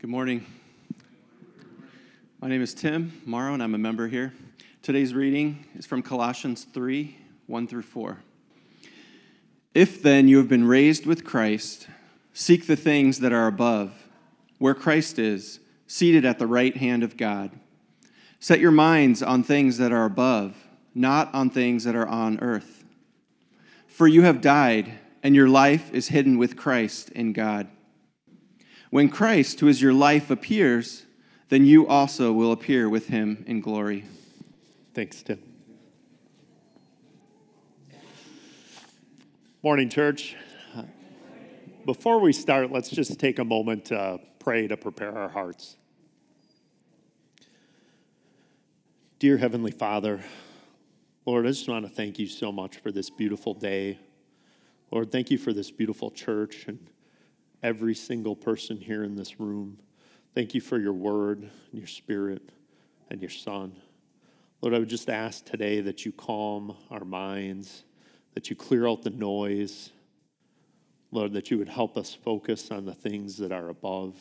Good morning. My name is Tim Morrow, and I'm a member here. Today's reading is from Colossians 3 1 through 4. If then you have been raised with Christ, seek the things that are above, where Christ is, seated at the right hand of God. Set your minds on things that are above, not on things that are on earth. For you have died, and your life is hidden with Christ in God. When Christ, who is your life, appears, then you also will appear with him in glory. Thanks, Tim. Morning, church. Before we start, let's just take a moment to pray to prepare our hearts. Dear Heavenly Father, Lord, I just want to thank you so much for this beautiful day. Lord, thank you for this beautiful church and every single person here in this room. Thank you for your word and your spirit and your son. Lord, I would just ask today that you calm our minds, that you clear out the noise. Lord, that you would help us focus on the things that are above,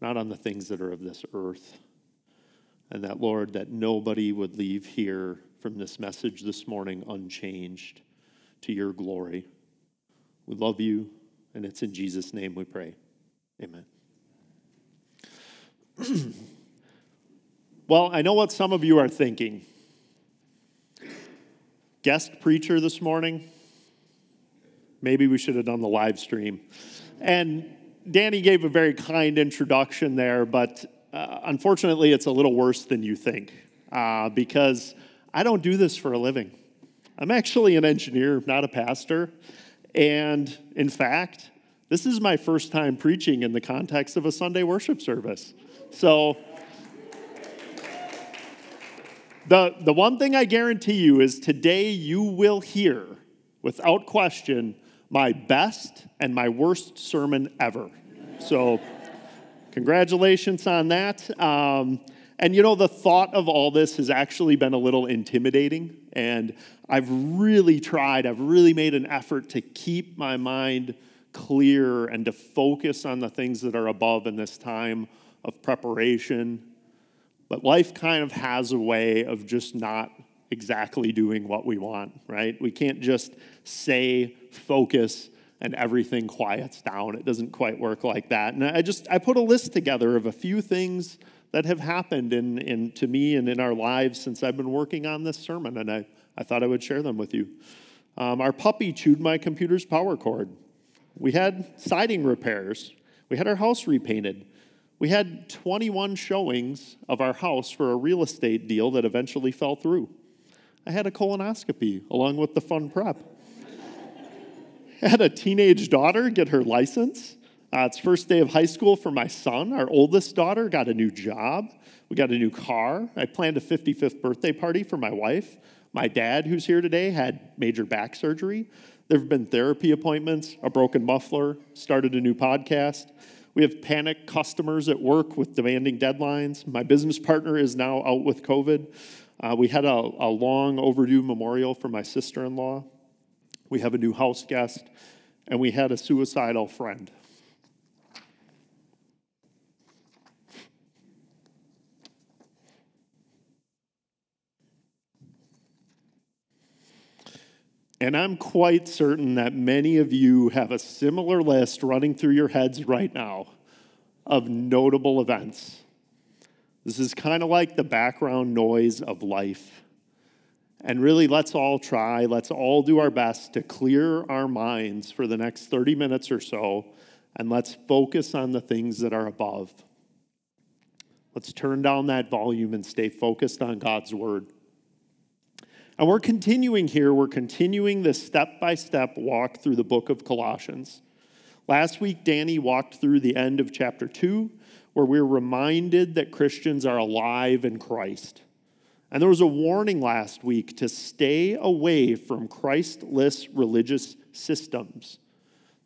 not on the things that are of this earth. And that, Lord, that nobody would leave here from this message this morning unchanged to your glory. We love you. And it's in Jesus' name we pray. Amen. well, I know what some of you are thinking. Guest preacher this morning? Maybe we should have done the live stream. And Danny gave a very kind introduction there, but uh, unfortunately, it's a little worse than you think uh, because I don't do this for a living. I'm actually an engineer, not a pastor. And in fact, this is my first time preaching in the context of a Sunday worship service. So, the, the one thing I guarantee you is today you will hear, without question, my best and my worst sermon ever. So, congratulations on that. Um, and you know, the thought of all this has actually been a little intimidating. And I've really tried, I've really made an effort to keep my mind clear and to focus on the things that are above in this time of preparation. But life kind of has a way of just not exactly doing what we want, right? We can't just say focus and everything quiets down. It doesn't quite work like that. And I just I put a list together of a few things that have happened in, in to me and in our lives since I've been working on this sermon, and I, I thought I would share them with you. Um, our puppy chewed my computer's power cord. We had siding repairs. We had our house repainted. We had 21 showings of our house for a real estate deal that eventually fell through. I had a colonoscopy along with the fun prep. Had a teenage daughter get her license. Uh, it's first day of high school for my son. Our oldest daughter got a new job. We got a new car. I planned a 55th birthday party for my wife. My dad, who's here today, had major back surgery. There have been therapy appointments, a broken muffler, started a new podcast. We have panicked customers at work with demanding deadlines. My business partner is now out with COVID. Uh, we had a, a long overdue memorial for my sister in law. We have a new house guest, and we had a suicidal friend. And I'm quite certain that many of you have a similar list running through your heads right now of notable events. This is kind of like the background noise of life. And really, let's all try, let's all do our best to clear our minds for the next 30 minutes or so, and let's focus on the things that are above. Let's turn down that volume and stay focused on God's word. And we're continuing here, we're continuing this step by step walk through the book of Colossians. Last week, Danny walked through the end of chapter 2, where we're reminded that Christians are alive in Christ. And there was a warning last week to stay away from Christless religious systems.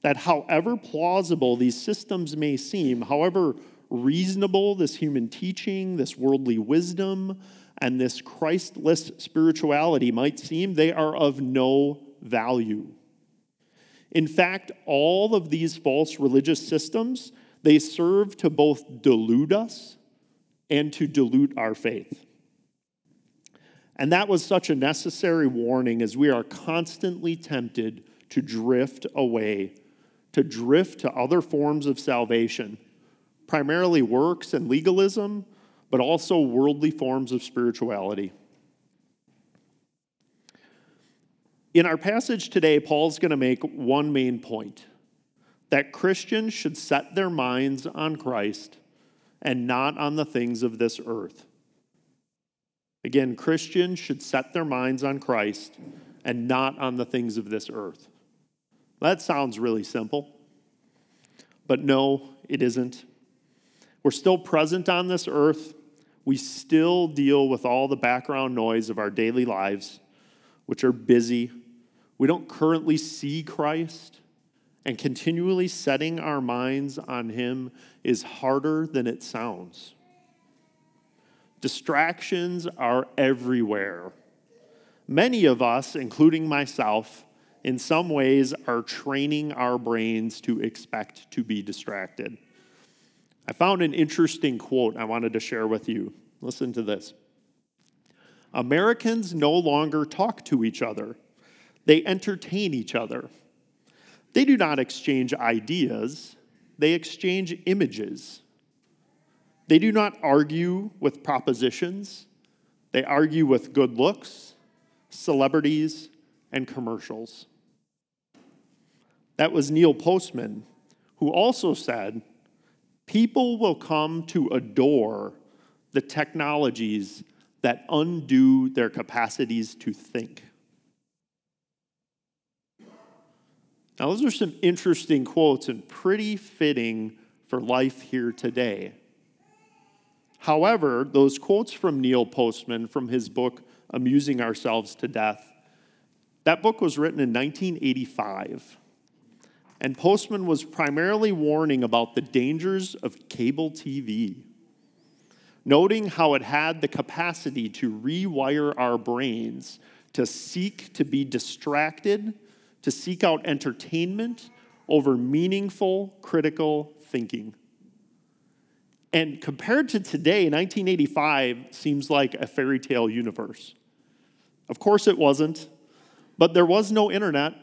That, however plausible these systems may seem, however reasonable this human teaching, this worldly wisdom, and this Christless spirituality might seem, they are of no value. In fact, all of these false religious systems, They serve to both delude us and to dilute our faith. And that was such a necessary warning as we are constantly tempted to drift away, to drift to other forms of salvation, primarily works and legalism, but also worldly forms of spirituality. In our passage today, Paul's going to make one main point that Christians should set their minds on Christ and not on the things of this earth. Again, Christians should set their minds on Christ and not on the things of this earth. That sounds really simple, but no, it isn't. We're still present on this earth. We still deal with all the background noise of our daily lives, which are busy. We don't currently see Christ and continually setting our minds on Him is harder than it sounds. Distractions are everywhere. Many of us, including myself, in some ways are training our brains to expect to be distracted. I found an interesting quote I wanted to share with you. Listen to this Americans no longer talk to each other, they entertain each other. They do not exchange ideas, they exchange images. They do not argue with propositions, they argue with good looks, celebrities, and commercials. That was Neil Postman, who also said, People will come to adore the technologies that undo their capacities to think. Now, those are some interesting quotes and pretty fitting for life here today. However, those quotes from Neil Postman from his book, Amusing Ourselves to Death, that book was written in 1985. And Postman was primarily warning about the dangers of cable TV, noting how it had the capacity to rewire our brains to seek to be distracted to seek out entertainment over meaningful, critical thinking. And compared to today, 1985 seems like a fairy tale universe. Of course, it wasn't, but there was no internet,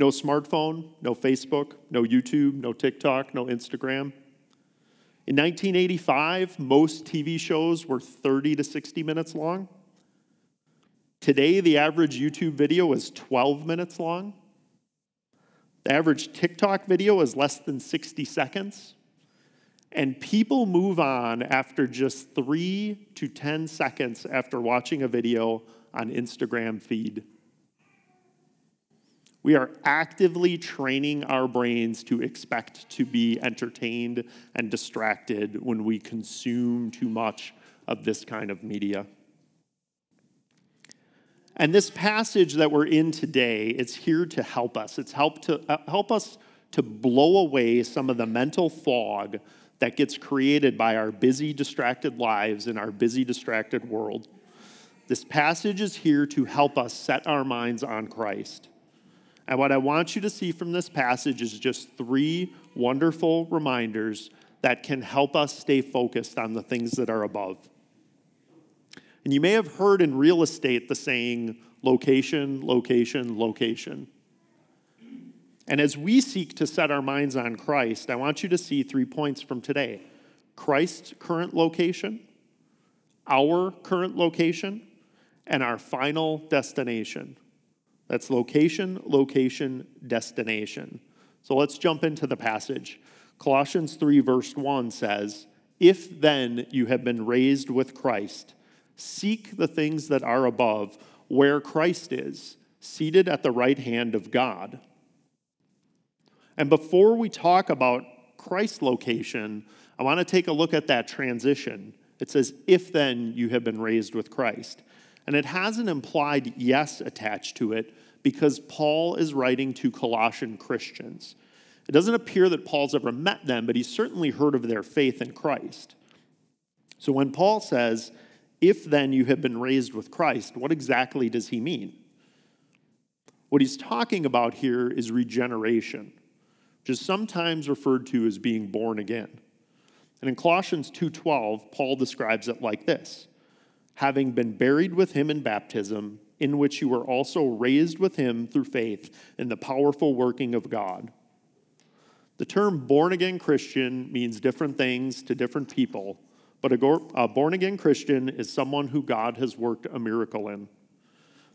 no smartphone, no Facebook, no YouTube, no TikTok, no Instagram. In 1985, most TV shows were 30 to 60 minutes long. Today, the average YouTube video is 12 minutes long. The average TikTok video is less than 60 seconds. And people move on after just three to 10 seconds after watching a video on Instagram feed. We are actively training our brains to expect to be entertained and distracted when we consume too much of this kind of media. And this passage that we're in today, it's here to help us. It's help to uh, help us to blow away some of the mental fog that gets created by our busy, distracted lives in our busy, distracted world. This passage is here to help us set our minds on Christ. And what I want you to see from this passage is just three wonderful reminders that can help us stay focused on the things that are above. And you may have heard in real estate the saying location, location, location. And as we seek to set our minds on Christ, I want you to see three points from today Christ's current location, our current location, and our final destination. That's location, location, destination. So let's jump into the passage. Colossians 3, verse 1 says, If then you have been raised with Christ, Seek the things that are above, where Christ is, seated at the right hand of God. And before we talk about Christ's location, I want to take a look at that transition. It says, If then you have been raised with Christ. And it has an implied yes attached to it because Paul is writing to Colossian Christians. It doesn't appear that Paul's ever met them, but he's certainly heard of their faith in Christ. So when Paul says, if then you have been raised with Christ, what exactly does he mean? What he's talking about here is regeneration, which is sometimes referred to as being born again. And in Colossians 2:12, Paul describes it like this: having been buried with him in baptism, in which you were also raised with him through faith in the powerful working of God. The term born again Christian means different things to different people, but a born again Christian is someone who God has worked a miracle in.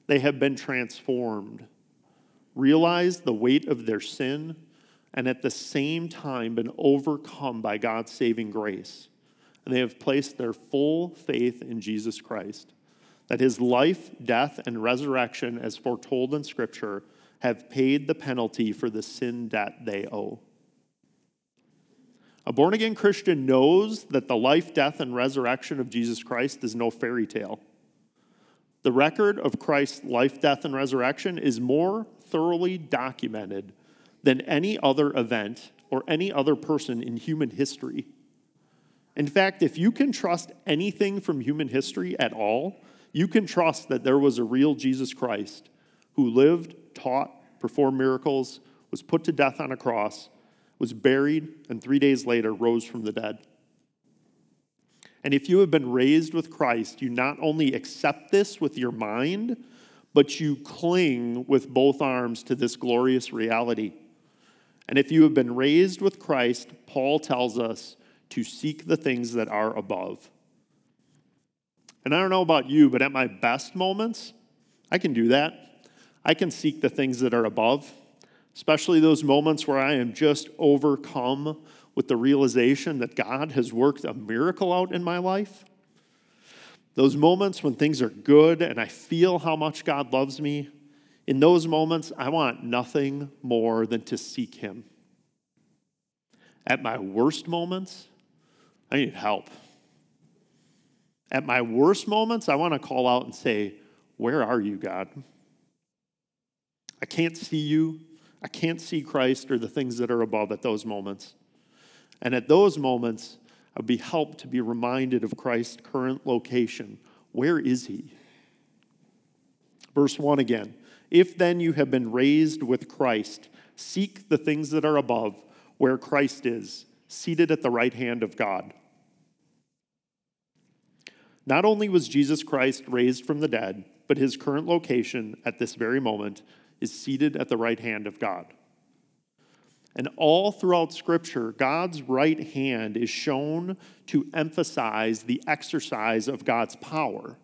They have been transformed, realized the weight of their sin, and at the same time been overcome by God's saving grace. And they have placed their full faith in Jesus Christ, that his life, death, and resurrection, as foretold in Scripture, have paid the penalty for the sin debt they owe. A born again Christian knows that the life, death, and resurrection of Jesus Christ is no fairy tale. The record of Christ's life, death, and resurrection is more thoroughly documented than any other event or any other person in human history. In fact, if you can trust anything from human history at all, you can trust that there was a real Jesus Christ who lived, taught, performed miracles, was put to death on a cross, was buried, and three days later rose from the dead. And if you have been raised with Christ, you not only accept this with your mind, but you cling with both arms to this glorious reality. And if you have been raised with Christ, Paul tells us to seek the things that are above. And I don't know about you, but at my best moments, I can do that. I can seek the things that are above especially those moments where I am just overcome with the realization that God has worked a miracle out in my life. Those moments when things are good and I feel how much God loves me, in those moments, I want nothing more than to seek Him. At my worst moments, I need help. At my worst moments, I want to call out and say, Where are you, God? I can't see you. I can't see Christ or the things that are above at those moments. And at those moments, I'd be helped to be reminded of Christ's current location. Where is he? Verse 1 again. If then you have been raised with Christ, seek the things that are above, where Christ is, seated at the right hand of God. Not only was Jesus Christ raised from the dead, but his current location at this very moment is seated at the right hand of God. And all throughout Scripture, God's right hand is shown to emphasize the exercise of God's power.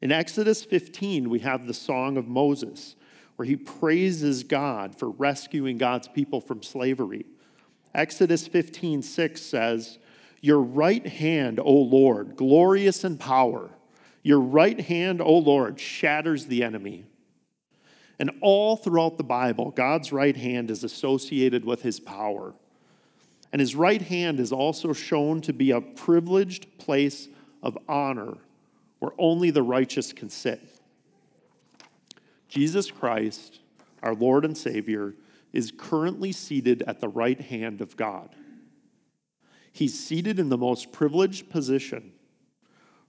In Exodus 15, we have the Song of Moses, where he praises God for rescuing God's people from slavery. Exodus 15, 6 says, Your right hand, O Lord, glorious in power, your right hand, O Lord, shatters the enemy. And all throughout the Bible, God's right hand is associated with his power. And his right hand is also shown to be a privileged place of honor where only the righteous can sit. Jesus Christ, our Lord and Savior, is currently seated at the right hand of God. He's seated in the most privileged position,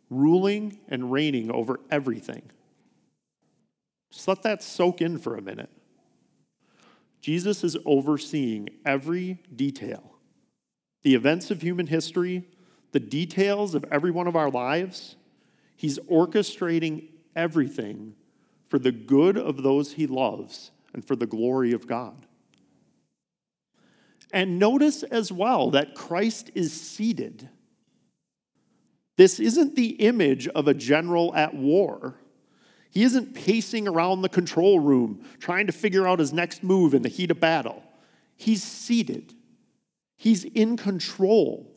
ruling and reigning over everything. Just let that soak in for a minute. Jesus is overseeing every detail the events of human history, the details of every one of our lives. He's orchestrating everything for the good of those he loves and for the glory of God. And notice as well that Christ is seated. This isn't the image of a general at war. He isn't pacing around the control room trying to figure out his next move in the heat of battle. He's seated, he's in control.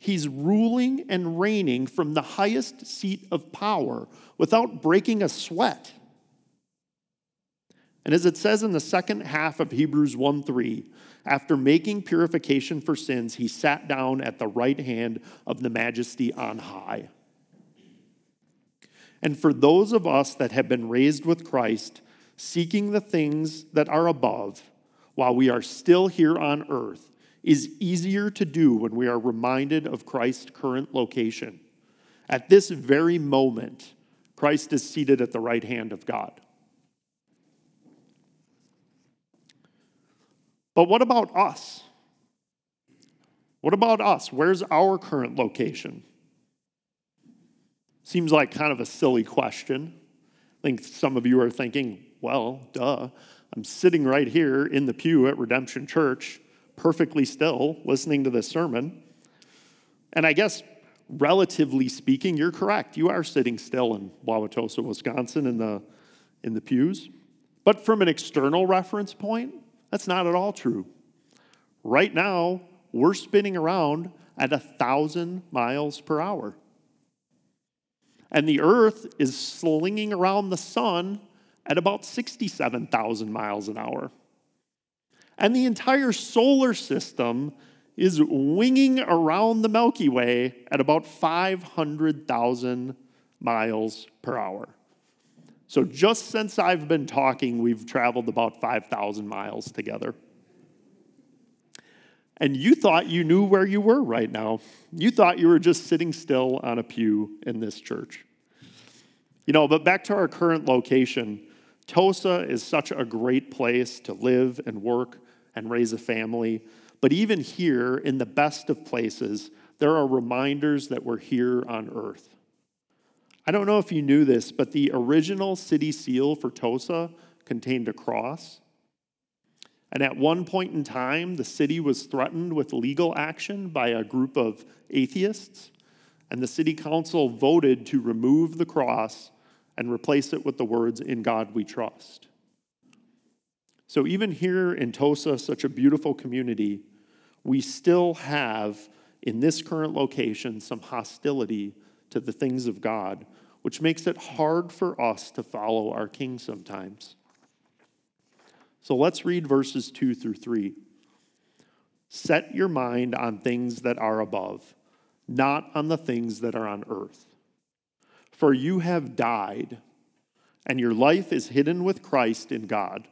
He's ruling and reigning from the highest seat of power without breaking a sweat. And as it says in the second half of Hebrews 1 3, after making purification for sins, he sat down at the right hand of the majesty on high. And for those of us that have been raised with Christ, seeking the things that are above while we are still here on earth is easier to do when we are reminded of Christ's current location. At this very moment, Christ is seated at the right hand of God. But what about us? What about us? Where's our current location? Seems like kind of a silly question. I think some of you are thinking, well, duh. I'm sitting right here in the pew at Redemption Church, perfectly still, listening to this sermon. And I guess, relatively speaking, you're correct. You are sitting still in Wauwatosa, Wisconsin, in the, in the pews. But from an external reference point, that's not at all true. Right now, we're spinning around at a thousand miles per hour. And the earth is slinging around the sun at about 67,000 miles an hour. And the entire solar system is winging around the Milky Way at about 500,000 miles per hour. So just since I've been talking, we've traveled about 5,000 miles together. And you thought you knew where you were right now. You thought you were just sitting still on a pew in this church. You know, but back to our current location, Tosa is such a great place to live and work and raise a family. But even here, in the best of places, there are reminders that we're here on earth. I don't know if you knew this, but the original city seal for Tosa contained a cross. And at one point in time, the city was threatened with legal action by a group of atheists, and the city council voted to remove the cross and replace it with the words, In God we trust. So even here in Tosa, such a beautiful community, we still have in this current location some hostility to the things of God, which makes it hard for us to follow our King sometimes. So let's read verses 2 through 3. Set your mind on things that are above, not on the things that are on earth. For you have died, and your life is hidden with Christ in God.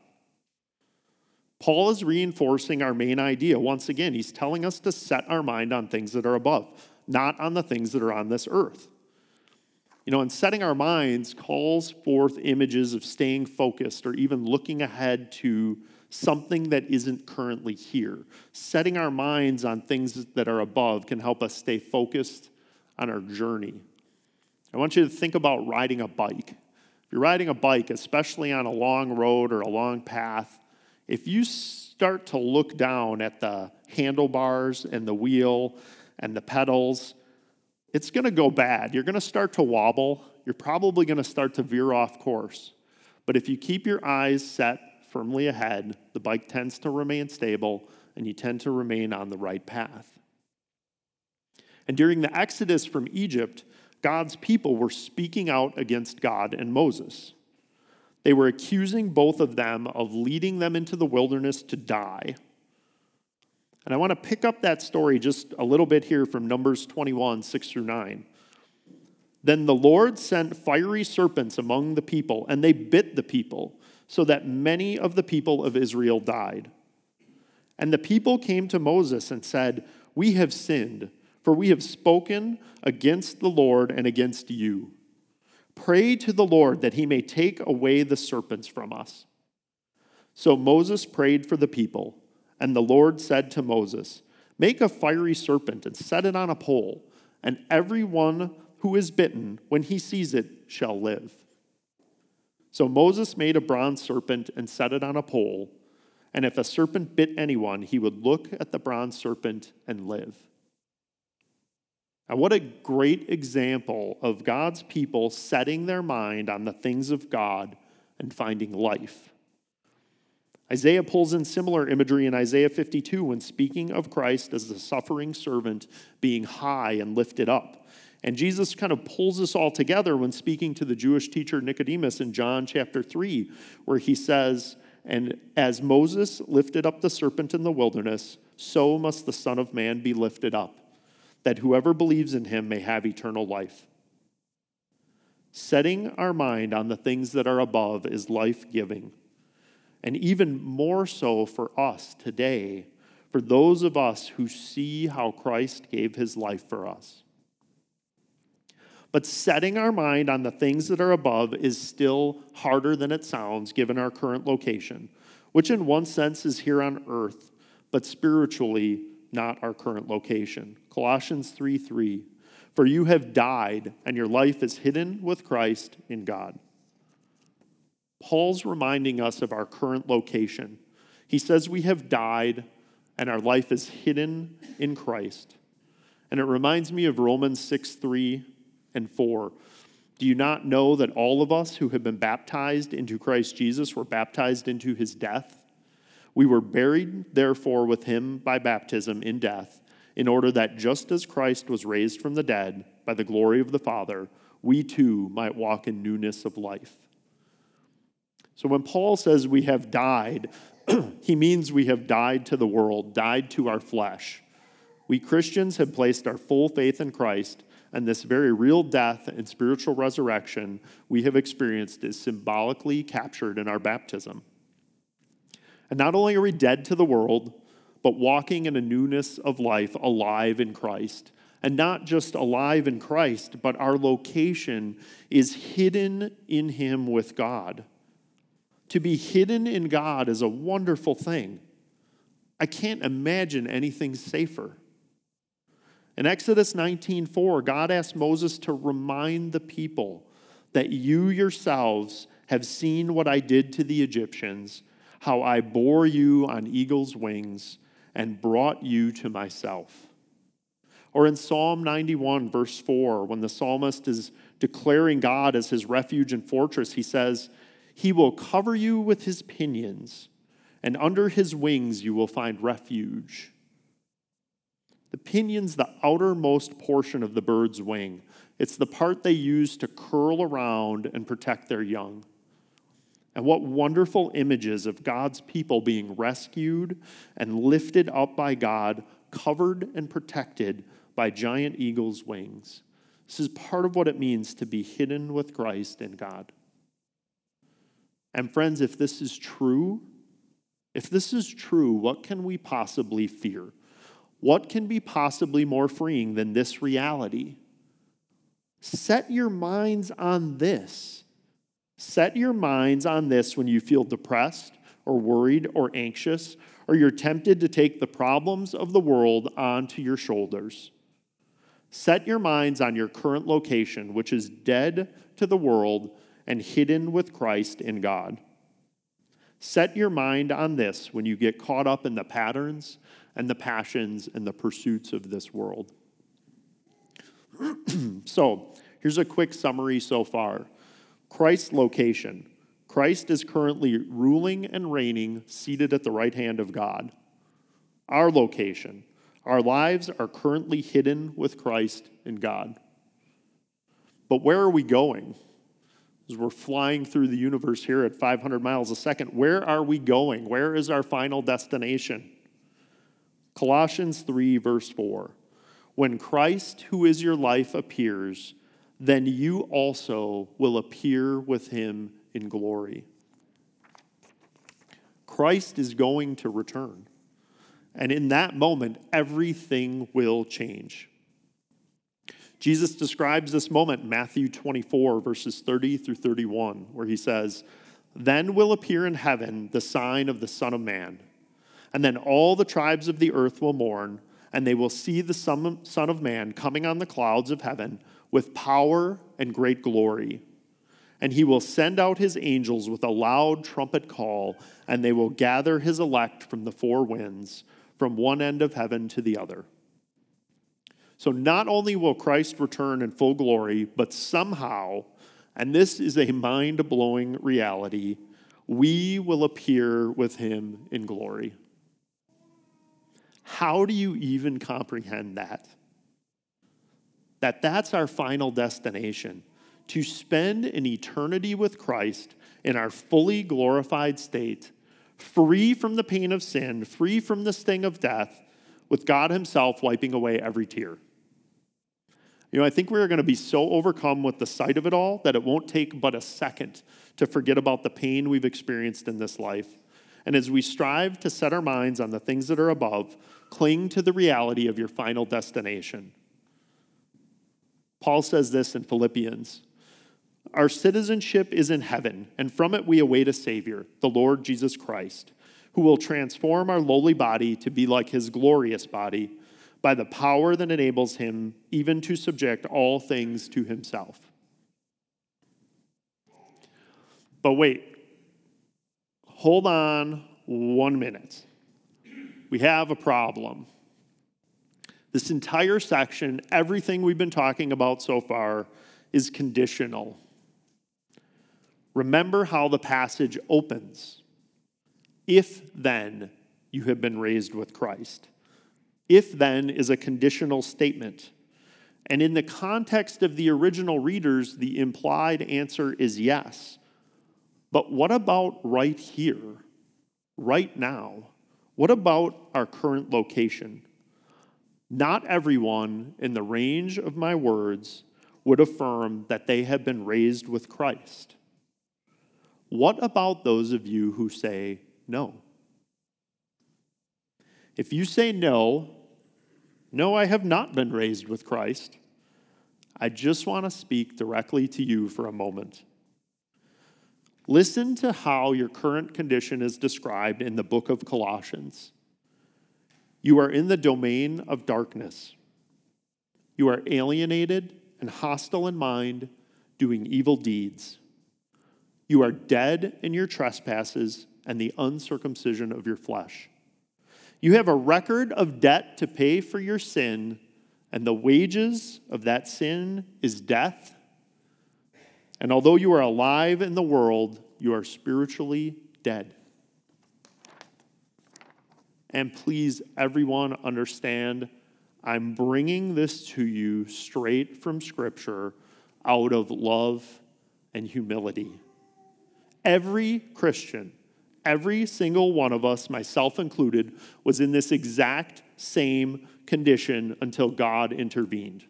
Paul is reinforcing our main idea. Once again, he's telling us to set our mind on things that are above, not on the things that are on this earth. You know, and setting our minds calls forth images of staying focused or even looking ahead to something that isn't currently here. Setting our minds on things that are above can help us stay focused on our journey. I want you to think about riding a bike. If you're riding a bike, especially on a long road or a long path, if you start to look down at the handlebars and the wheel and the pedals, it's going to go bad. You're going to start to wobble. You're probably going to start to veer off course. But if you keep your eyes set firmly ahead, the bike tends to remain stable and you tend to remain on the right path. And during the Exodus from Egypt, God's people were speaking out against God and Moses. They were accusing both of them of leading them into the wilderness to die. And I want to pick up that story just a little bit here from Numbers 21, 6 through 9. Then the Lord sent fiery serpents among the people, and they bit the people, so that many of the people of Israel died. And the people came to Moses and said, We have sinned for we have spoken against the Lord and against you. Pray to the Lord that he may take away the serpents from us. So Moses prayed for the people, and the Lord said to Moses, Make a fiery serpent and set it on a pole, and everyone who is bitten, when he sees it, shall live. So Moses made a bronze serpent and set it on a pole, and if a serpent bit anyone, he would look at the bronze serpent and live. And what a great example of God's people setting their mind on the things of God and finding life. Isaiah pulls in similar imagery in Isaiah 52 when speaking of Christ as the suffering servant being high and lifted up. And Jesus kind of pulls this all together when speaking to the Jewish teacher Nicodemus in John chapter 3, where he says, And as Moses lifted up the serpent in the wilderness, so must the Son of Man be lifted up that whoever believes in him may have eternal life. Setting our mind on the things that are above is life giving. And even more so for us today, for those of us who see how Christ gave his life for us. But setting our mind on the things that are above is still harder than it sounds given our current location, which in one sense is here on earth but spiritually not our current location. Colossians 3 3. For you have died, and your life is hidden with Christ in God. Paul's reminding us of our current location. He says we have died, and our life is hidden in Christ. And it reminds me of Romans 6 3 and 4. Do you not know that all of us who have been baptized into Christ Jesus were baptized into his death? We were buried, therefore, with him by baptism in death, in order that just as Christ was raised from the dead by the glory of the Father, we too might walk in newness of life. So when Paul says we have died, he means we have died to the world, died to our flesh. We Christians have placed our full faith in Christ, and this very real death and spiritual resurrection we have experienced is symbolically captured in our baptism. And not only are we dead to the world, but walking in a newness of life, alive in Christ. And not just alive in Christ, but our location is hidden in Him with God. To be hidden in God is a wonderful thing. I can't imagine anything safer. In Exodus 19:4, God asked Moses to remind the people that you yourselves have seen what I did to the Egyptians, how I bore you on eagle's wings and brought you to myself. Or in Psalm 91, verse 4, when the psalmist is declaring God as his refuge and fortress, he says, He will cover you with his pinions, and under his wings you will find refuge. The pinion's the outermost portion of the bird's wing. It's the part they use to curl around and protect their young. And what wonderful images of God's people being rescued and lifted up by God, covered and protected by giant eagle's wings. This is part of what it means to be hidden with Christ in God. And friends, if this is true, if this is true, what can we possibly fear? What can be possibly more freeing than this reality? Set your minds on this. Set your minds on this when you feel depressed or worried or anxious, or you're tempted to take the problems of the world onto your shoulders. Set your minds on your current location, which is dead to the world and hidden with Christ in God. Set your mind on this when you get caught up in the patterns and the passions and the pursuits of this world. so, here's a quick summary so far Christ's location. Christ is currently ruling and reigning, seated at the right hand of God. Our location. Our lives are currently hidden with Christ in God. But where are we going? As we're flying through the universe here at 500 miles a second, where are we going? Where is our final destination? Colossians 3, verse 4. When Christ, who is your life, appears, then you also will appear with him in glory. Christ is going to return. And in that moment, everything will change. Jesus describes this moment in Matthew 24, verses 30 through 31, where he says, Then will appear in heaven the sign of the Son of Man. And then all the tribes of the earth will mourn, and they will see the Son of Man coming on the clouds of heaven with power and great glory. And he will send out his angels with a loud trumpet call, and they will gather his elect from the four winds, from one end of heaven to the other. So not only will Christ return in full glory, but somehow, and this is a mind blowing reality, we will appear with him in glory. How do you even comprehend that? That that's our final destination to spend an eternity with Christ in our fully glorified state, free from the pain of sin, free from the sting of death, with God Himself wiping away every tear. You know, I think we're going to be so overcome with the sight of it all that it won't take but a second to forget about the pain we've experienced in this life. And as we strive to set our minds on the things that are above, Cling to the reality of your final destination. Paul says this in Philippians Our citizenship is in heaven, and from it we await a Savior, the Lord Jesus Christ, who will transform our lowly body to be like his glorious body by the power that enables him even to subject all things to himself. But wait, hold on one minute. We have a problem. This entire section, everything we've been talking about so far, is conditional. Remember how the passage opens. If then you have been raised with Christ. If then is a conditional statement. And in the context of the original readers, the implied answer is yes. But what about right here, right now? What about our current location? Not everyone in the range of my words would affirm that they have been raised with Christ. What about those of you who say no? If you say no, no, I have not been raised with Christ, I just want to speak directly to you for a moment. Listen to how your current condition is described in the book of Colossians. You are in the domain of darkness. You are alienated and hostile in mind, doing evil deeds. You are dead in your trespasses and the uncircumcision of your flesh. You have a record of debt to pay for your sin, and the wages of that sin is death. And although you are alive in the world, you are spiritually dead. And please, everyone, understand I'm bringing this to you straight from Scripture out of love and humility. Every Christian, every single one of us, myself included, was in this exact same condition until God intervened.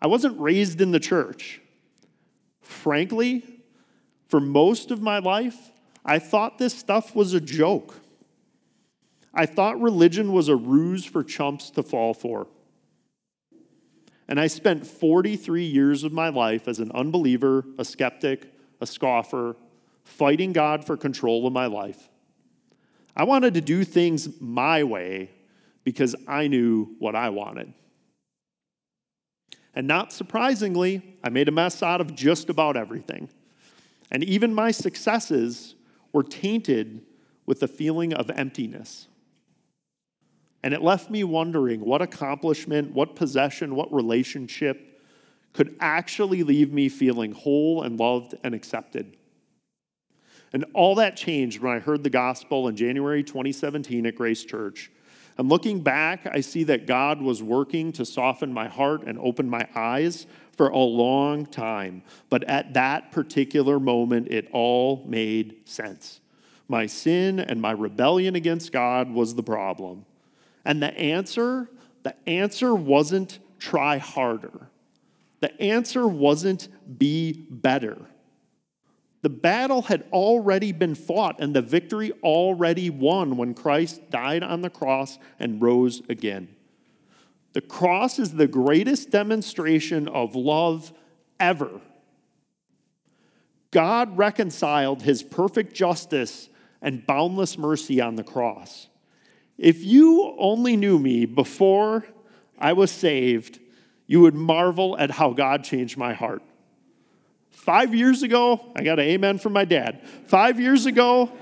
I wasn't raised in the church. Frankly, for most of my life, I thought this stuff was a joke. I thought religion was a ruse for chumps to fall for. And I spent 43 years of my life as an unbeliever, a skeptic, a scoffer, fighting God for control of my life. I wanted to do things my way because I knew what I wanted. And not surprisingly, I made a mess out of just about everything. And even my successes were tainted with a feeling of emptiness. And it left me wondering what accomplishment, what possession, what relationship could actually leave me feeling whole and loved and accepted. And all that changed when I heard the gospel in January 2017 at Grace Church. And looking back, I see that God was working to soften my heart and open my eyes for a long time. But at that particular moment, it all made sense. My sin and my rebellion against God was the problem. And the answer, the answer wasn't try harder. The answer wasn't be better. The battle had already been fought and the victory already won when Christ died on the cross and rose again. The cross is the greatest demonstration of love ever. God reconciled his perfect justice and boundless mercy on the cross. If you only knew me before I was saved, you would marvel at how God changed my heart. Five years ago, I got an amen from my dad. Five years ago,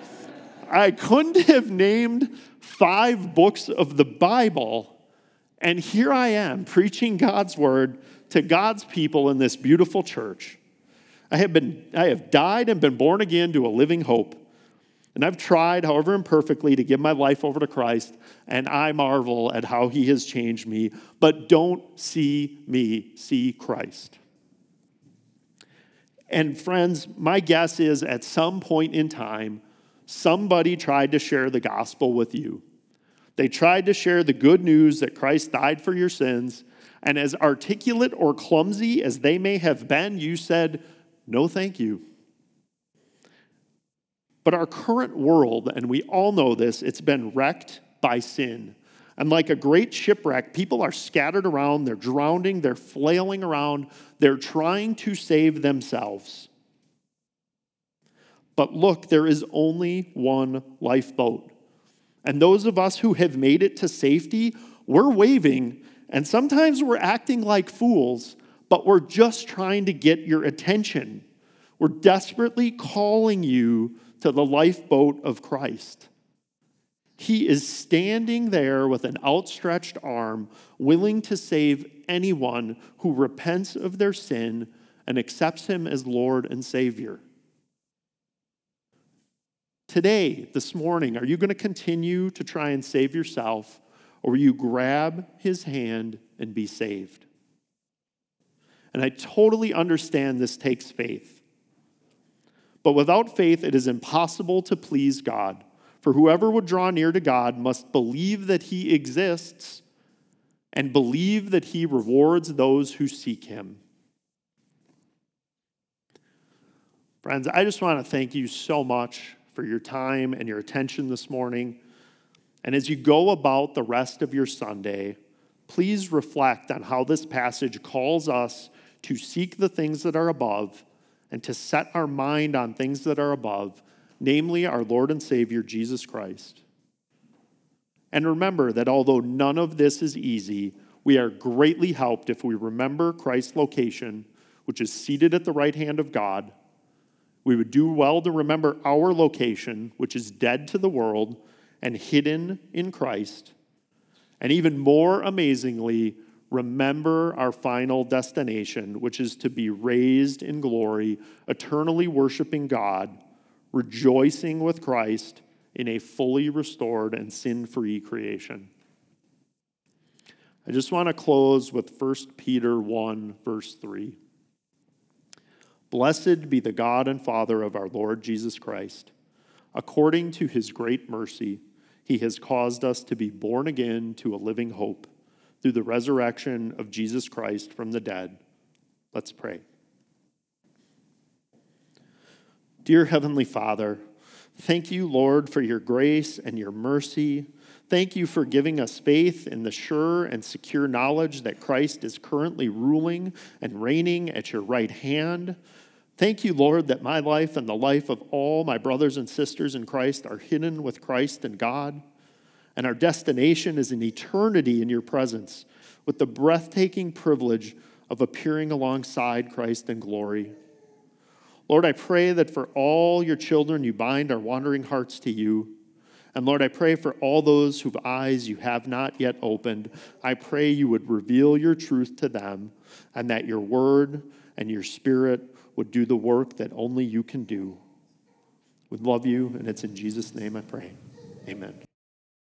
I couldn't have named five books of the Bible, and here I am preaching God's word to God's people in this beautiful church. I have, been, I have died and been born again to a living hope. And I've tried, however imperfectly, to give my life over to Christ, and I marvel at how he has changed me. But don't see me, see Christ. And friends, my guess is at some point in time, somebody tried to share the gospel with you. They tried to share the good news that Christ died for your sins, and as articulate or clumsy as they may have been, you said, No, thank you. But our current world, and we all know this, it's been wrecked by sin. And like a great shipwreck, people are scattered around, they're drowning, they're flailing around, they're trying to save themselves. But look, there is only one lifeboat. And those of us who have made it to safety, we're waving, and sometimes we're acting like fools, but we're just trying to get your attention. We're desperately calling you to the lifeboat of Christ. He is standing there with an outstretched arm, willing to save anyone who repents of their sin and accepts Him as Lord and Savior. Today, this morning, are you going to continue to try and save yourself, or will you grab His hand and be saved? And I totally understand this takes faith. But without faith, it is impossible to please God. For whoever would draw near to God must believe that he exists and believe that he rewards those who seek him. Friends, I just want to thank you so much for your time and your attention this morning. And as you go about the rest of your Sunday, please reflect on how this passage calls us to seek the things that are above and to set our mind on things that are above, namely our Lord and Savior, Jesus Christ. And remember that although none of this is easy, we are greatly helped if we remember Christ's location, which is seated at the right hand of God. We would do well to remember our location, which is dead to the world and hidden in Christ. And even more amazingly, remember our final destination, which is to be raised in glory, eternally worshiping God, rejoicing with Christ in a fully restored and sin free creation. I just want to close with 1 Peter 1, verse 3. Blessed be the God and Father of our Lord Jesus Christ. According to his great mercy, he has caused us to be born again to a living hope through the resurrection of Jesus Christ from the dead. Let's pray. Dear Heavenly Father, thank you, Lord, for your grace and your mercy. Thank you for giving us faith in the sure and secure knowledge that Christ is currently ruling and reigning at your right hand. Thank you, Lord, that my life and the life of all my brothers and sisters in Christ are hidden with Christ and God and our destination is an eternity in your presence with the breathtaking privilege of appearing alongside Christ in glory. Lord, I pray that for all your children, you bind our wandering hearts to you. And Lord, I pray for all those whose eyes you have not yet opened. I pray you would reveal your truth to them and that your word and your spirit would do the work that only you can do. We love you, and it's in Jesus' name I pray. Amen.